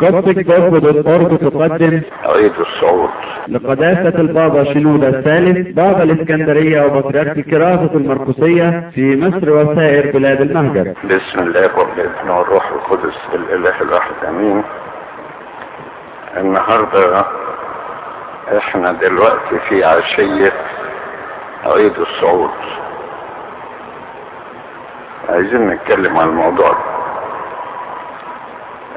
قصة جسد الأرض تقدم عيد الصعود. لقداسة البابا شنودة الثالث بابا الإسكندرية وبطريرك كراسة المرقسية في مصر وسائر بلاد المهجر. بسم الله والابن والروح القدس الاله الواحد أمين. النهارده إحنا دلوقتي في عشية. عيد الصعود. عايزين نتكلم عن الموضوع ده.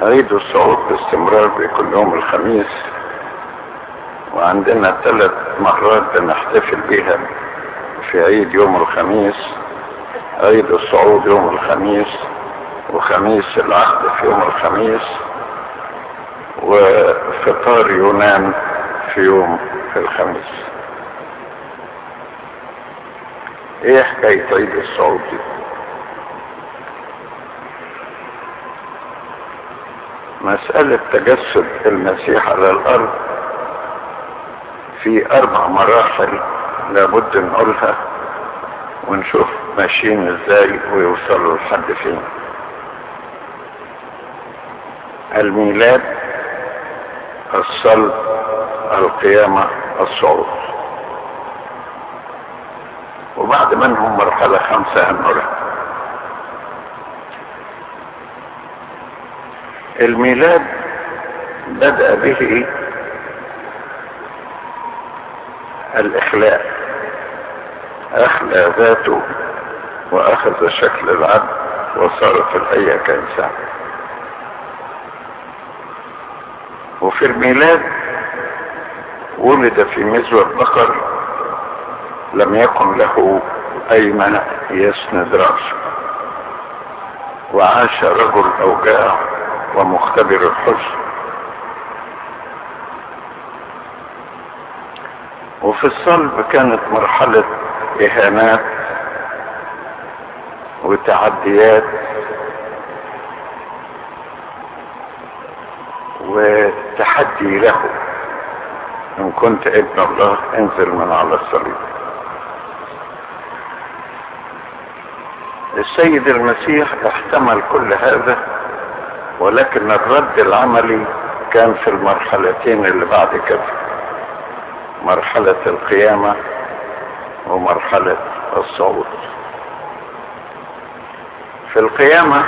عيد الصعود باستمرار بكل يوم الخميس. وعندنا ثلاث مرات بنحتفل بيها في عيد يوم الخميس. عيد الصعود يوم الخميس وخميس العهد في يوم الخميس. وفطار يونان في يوم الخميس. إيه حكاية عيد الصعود دي؟ مسألة تجسد المسيح على الأرض في أربع مراحل لابد نقولها ونشوف ماشيين إزاي ويوصلوا لحد فين. الميلاد الصلب القيامة الصعود. وبعد منهم مرحلة خمسة هنقولها. الميلاد بدأ به الإخلاء. أخلى ذاته وأخذ شكل العبد وصار في الحقيقة كإنسان. وفي الميلاد ولد في مزوى البقر لم يكن له أيمن يسند رأسه. وعاش رجل أوجاع ومختبر الحزن وفي الصلب كانت مرحلة إهانات وتعديات وتحدي له. إن كنت ابن الله انزل من على الصليب. السيد المسيح احتمل كل هذا ولكن الرد العملي كان في المرحلتين اللي بعد كده. مرحلة القيامة ومرحلة الصعود. في القيامة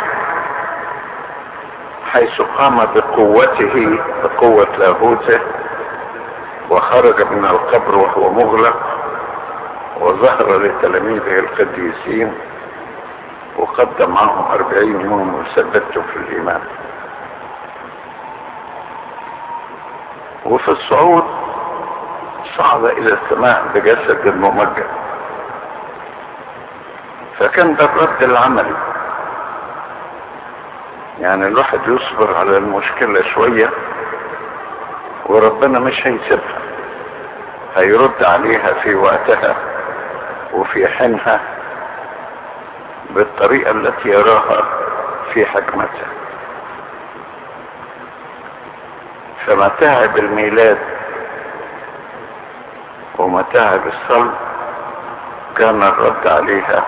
حيث قام بقوته بقوة لاهوته وخرج من القبر وهو مغلق وظهر لتلاميذه القديسين وقدم معهم أربعين يوم وثبتوا في الإيمان. وفي الصعود صعد إلى السماء بجسد ممجد. فكان ده الرد العملي. يعني الواحد يصبر على المشكلة شوية وربنا مش هيسيبها. هيرد عليها في وقتها وفي حينها. بالطريقة التي يراها في حكمته. فمتاعب الميلاد ومتاعب الصلب كان الرد عليها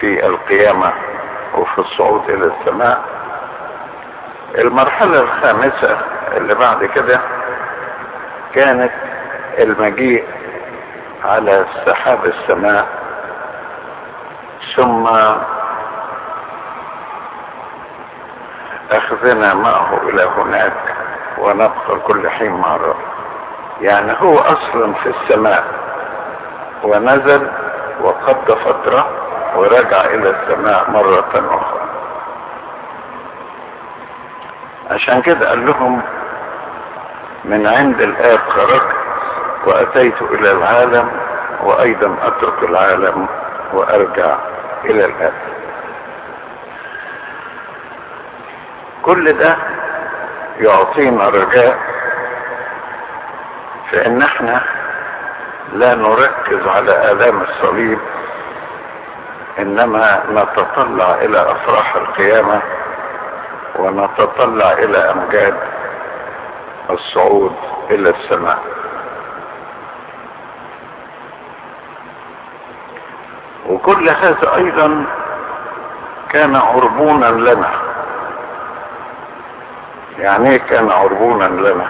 في القيامة وفي الصعود إلى السماء. المرحلة الخامسة اللي بعد كده كانت المجيء على سحاب السماء ثم أخذنا معه إلى هناك ونبقى كل حين الرب يعني هو أصلا في السماء. ونزل وقضى فترة ورجع إلى السماء مرة أخرى. عشان كده قال لهم من عند الآب خرجت وأتيت إلى العالم وأيضا أترك العالم وأرجع إلى الآب كل ده يعطينا رجاء في إن إحنا لا نركز على آلام الصليب إنما نتطلع إلى أفراح القيامة ونتطلع إلى أمجاد الصعود إلى السماء. وكل هذا أيضا كان عربونا لنا. يعني إيه كان عربونا لنا؟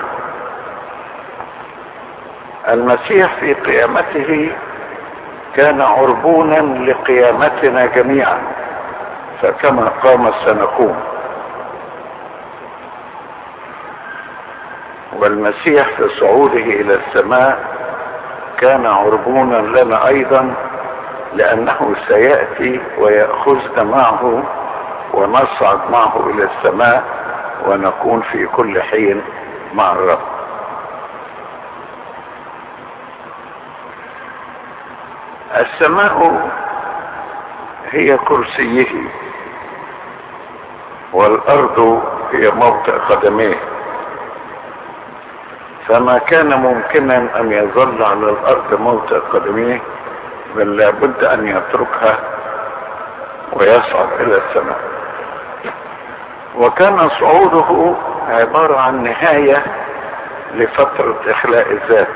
المسيح في قيامته كان عربونا لقيامتنا جميعا فكما قام سنقوم والمسيح في صعوده إلى السماء كان عربونا لنا أيضا لأنه سيأتي وياخذنا معه ونصعد معه إلى السماء ونكون في كل حين مع الرب. السماء هي كرسيه والأرض هي موطئ قدميه. فما كان ممكنا أن يظل على الأرض موطئ قدميه بل لابد أن يتركها ويصعد إلى السماء. وكان صعوده عبارة عن نهاية لفترة إخلاء الذات.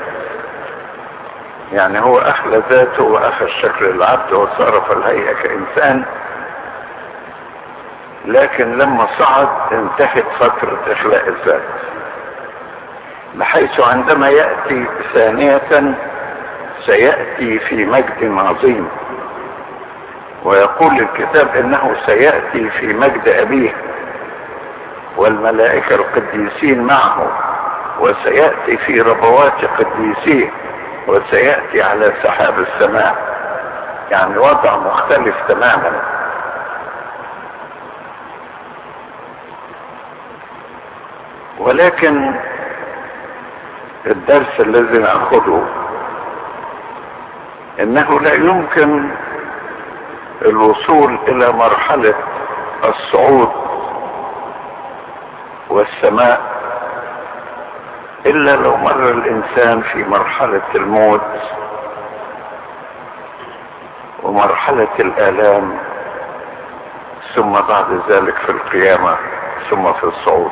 يعني هو أخلى ذاته وأخذ شكل العبد وصار في الهيئة كإنسان. لكن لما صعد انتهت فترة إخلاء الذات. بحيث عندما يأتي ثانية سيأتي في مجد عظيم. ويقول الكتاب إنه سيأتي في مجد أبيه والملائكة القديسين معه وسيأتي في ربوات قديسيه وسيأتي على سحاب السماء. يعني وضع مختلف تماما. ولكن الدرس الذي نأخذه إنه لا يمكن الوصول إلى مرحلة الصعود والسماء إلا لو مر الإنسان في مرحلة الموت ومرحلة الآلام ثم بعد ذلك في القيامة ثم في الصعود.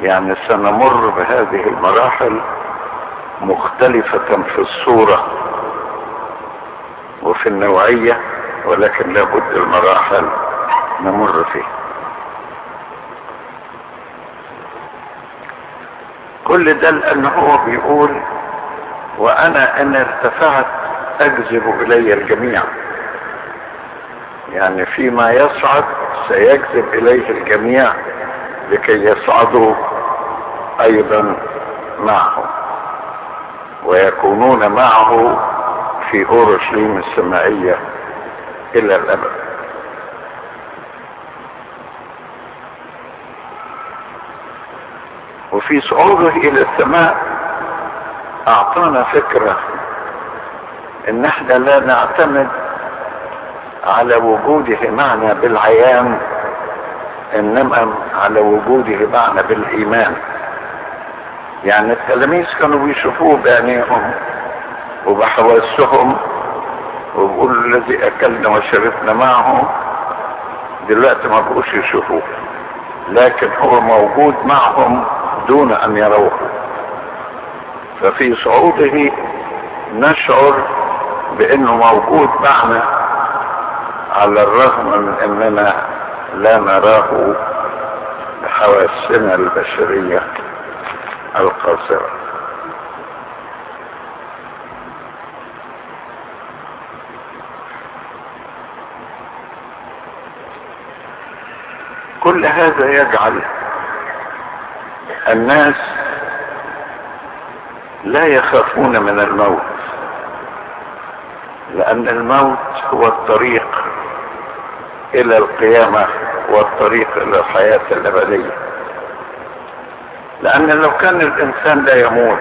يعني سنمر بهذه المراحل مختلفة في الصورة. وفي النوعية ولكن لابد المراحل نمر فيها. كل ده لأنه هو بيقول وأنا إن ارتفعت أجذب إلي الجميع. يعني فيما يصعد سيجذب إليه الجميع لكي يصعدوا أيضا معه ويكونون معه في اورشليم السمائية إلى الأبد. وفي صعوده إلى السماء أعطانا فكرة إن إحنا لا نعتمد على وجوده معنا بالعيان إنما على وجوده معنا بالإيمان. يعني التلاميذ كانوا بيشوفوه بعينيهم وبحواسهم وبيقولوا الذي أكلنا وشربنا معه دلوقتي ما بقوش يشوفوه. لكن هو موجود معهم دون أن يروه ففي صعوده نشعر بأنه موجود معنا على الرغم من أننا لا نراه بحواسنا البشرية القاصرة. كل هذا يجعل الناس لا يخافون من الموت لأن الموت هو الطريق إلى القيامة والطريق إلى الحياة الأبدية. لأن لو كان الإنسان لا يموت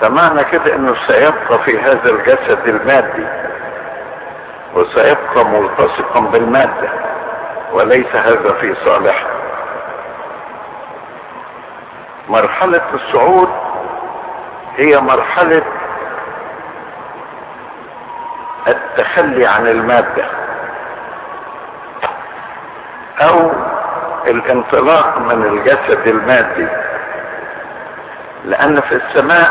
فمعنى كده أنه سيبقى في هذا الجسد المادي وسيبقى ملتصقا بالمادة. وليس هذا في صالحه مرحلة الصعود هي مرحلة التخلي عن المادة أو الانطلاق من الجسد المادي لأن في السماء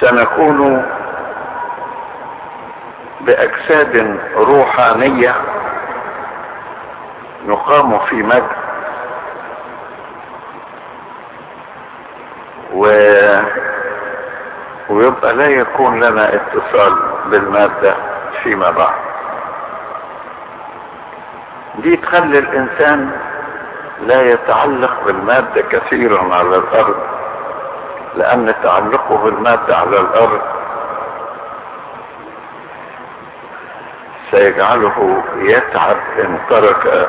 سنكون بأجساد روحانية نقام في مجد. و... ويبقى لا يكون لنا اتصال بالمادة فيما بعد. دي تخلي الإنسان لا يتعلق بالمادة كثيرا على الأرض لأن تعلقه بالمادة على الأرض سيجعله يتعب إن ترك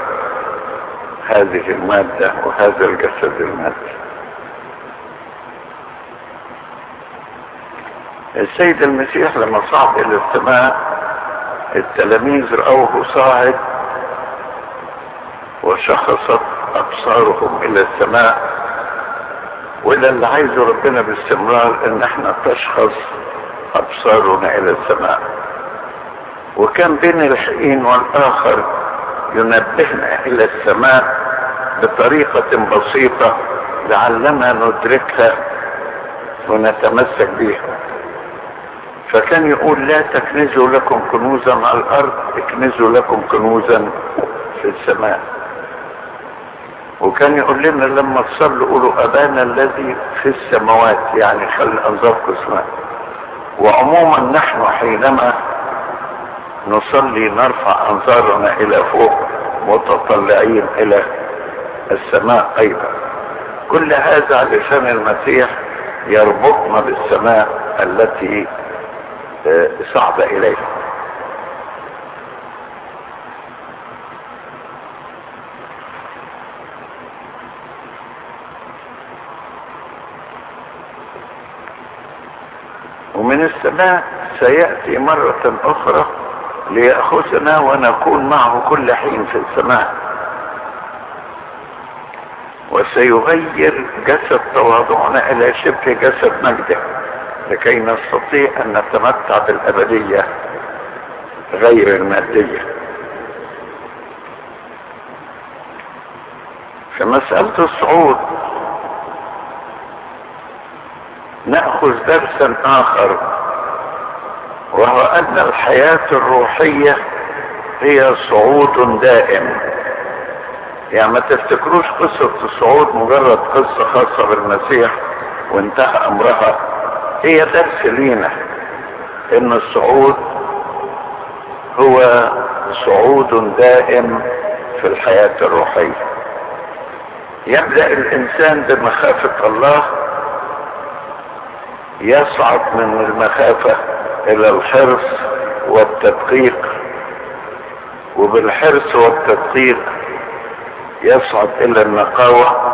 هذه المادة وهذا الجسد المادي. السيد المسيح لما صعد إلى السماء التلاميذ رأوه صاعد وشخصت أبصارهم إلى السماء. وده اللي عايزه ربنا باستمرار إن إحنا تشخص أبصارنا إلى السماء. وكان بين الحين والآخر ينبهنا إلى السماء بطريقة بسيطة لعلنا ندركها ونتمسك بها فكان يقول لا تكنزوا لكم كنوزا على الأرض اكنزوا لكم كنوزا في السماء. وكان يقول لنا لما تصلوا قولوا أبانا الذي في السماوات يعني خلي انظاركم اسماء وعموما نحن حينما نصلي نرفع أنظارنا إلى فوق متطلعين إلى السماء أيضا. كل هذا علشان المسيح يربطنا بالسماء التي صعد إليها. ومن السماء سيأتي مرة أخرى ليأخذنا ونكون معه كل حين في السماء. وسيغير جسد تواضعنا إلى شبه جسد مجده لكي نستطيع أن نتمتع بالأبدية غير المادية. في مسألة الصعود نأخذ درسا آخر وهو أن الحياة الروحية هي صعود دائم. يعني ما تفتكروش قصة الصعود مجرد قصة خاصة بالمسيح وانتهى أمرها؟ هي درس لينا إن الصعود هو صعود دائم في الحياة الروحية. يبدأ الإنسان بمخافة الله يصعد من المخافة إلى الحرص والتدقيق وبالحرص والتدقيق يصعد إلى النقاوة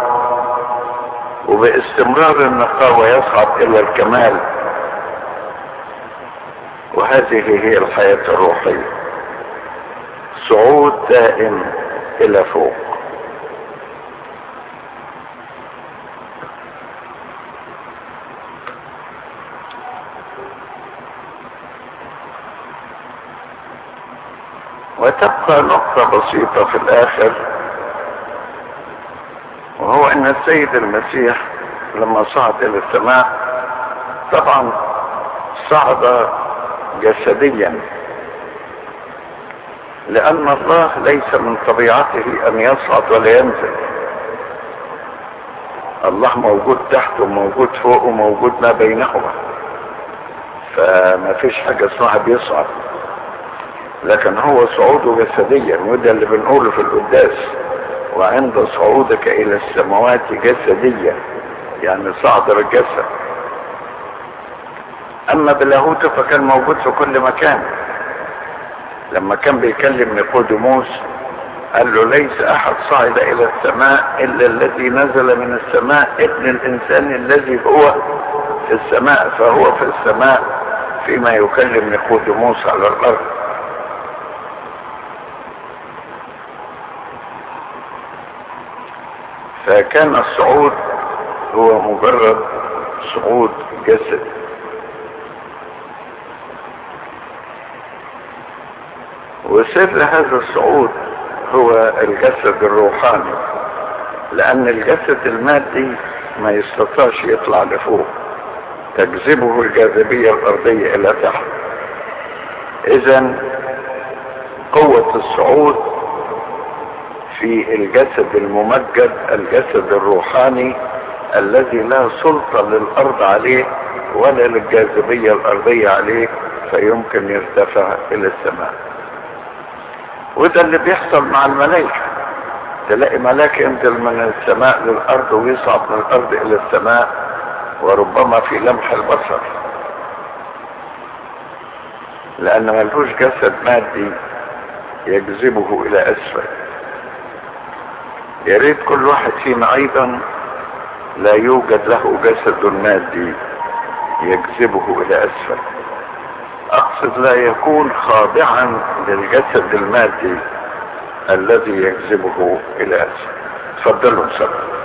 وباستمرار النقاوة يصعد إلى الكمال. وهذه هي الحياة الروحية. صعود دائم إلى فوق. وتبقى نقطة بسيطة في الآخر. أن السيد المسيح لما صعد إلى السماء طبعا صعد جسديا لأن الله ليس من طبيعته أن يصعد ولا ينزل. الله موجود تحت وموجود فوق وموجود ما بينهما. فما فيش حاجة اسمها بيصعد. لكن هو صعوده جسديا وده اللي بنقوله في القداس. وعند صعودك إلى السماوات جسديا يعني صعد الجسد. أما بلاهوته فكان موجود في كل مكان. لما كان بيكلم نيقوديموس قال له ليس أحد صعد إلى السماء إلا الذي نزل من السماء ابن الإنسان الذي هو في السماء فهو في السماء فيما يكلم نيقوديموس على الأرض. فكان الصعود هو مجرد صعود جسد. وسر هذا الصعود هو الجسد الروحاني لأن الجسد المادي ما يستطيعش يطلع لفوق تجذبه الجاذبية الأرضية إلى تحت. اذا قوة الصعود في الجسد الممجد الجسد الروحاني الذي لا سلطة للأرض عليه ولا للجاذبية الأرضية عليه فيمكن يرتفع إلى السماء. وده اللي بيحصل مع الملائكة. تلاقي ملاك ينزل من السماء للأرض ويصعد من الأرض إلى السماء وربما في لمح البصر. لأن ملهوش جسد مادي يجذبه إلى أسفل. يا ريت كل واحد فينا أيضا لا يوجد له جسد مادي يجذبه إلى أسفل. أقصد لا يكون خاضعا للجسد المادي الذي يجذبه إلى أسفل. تفضلوا سبب.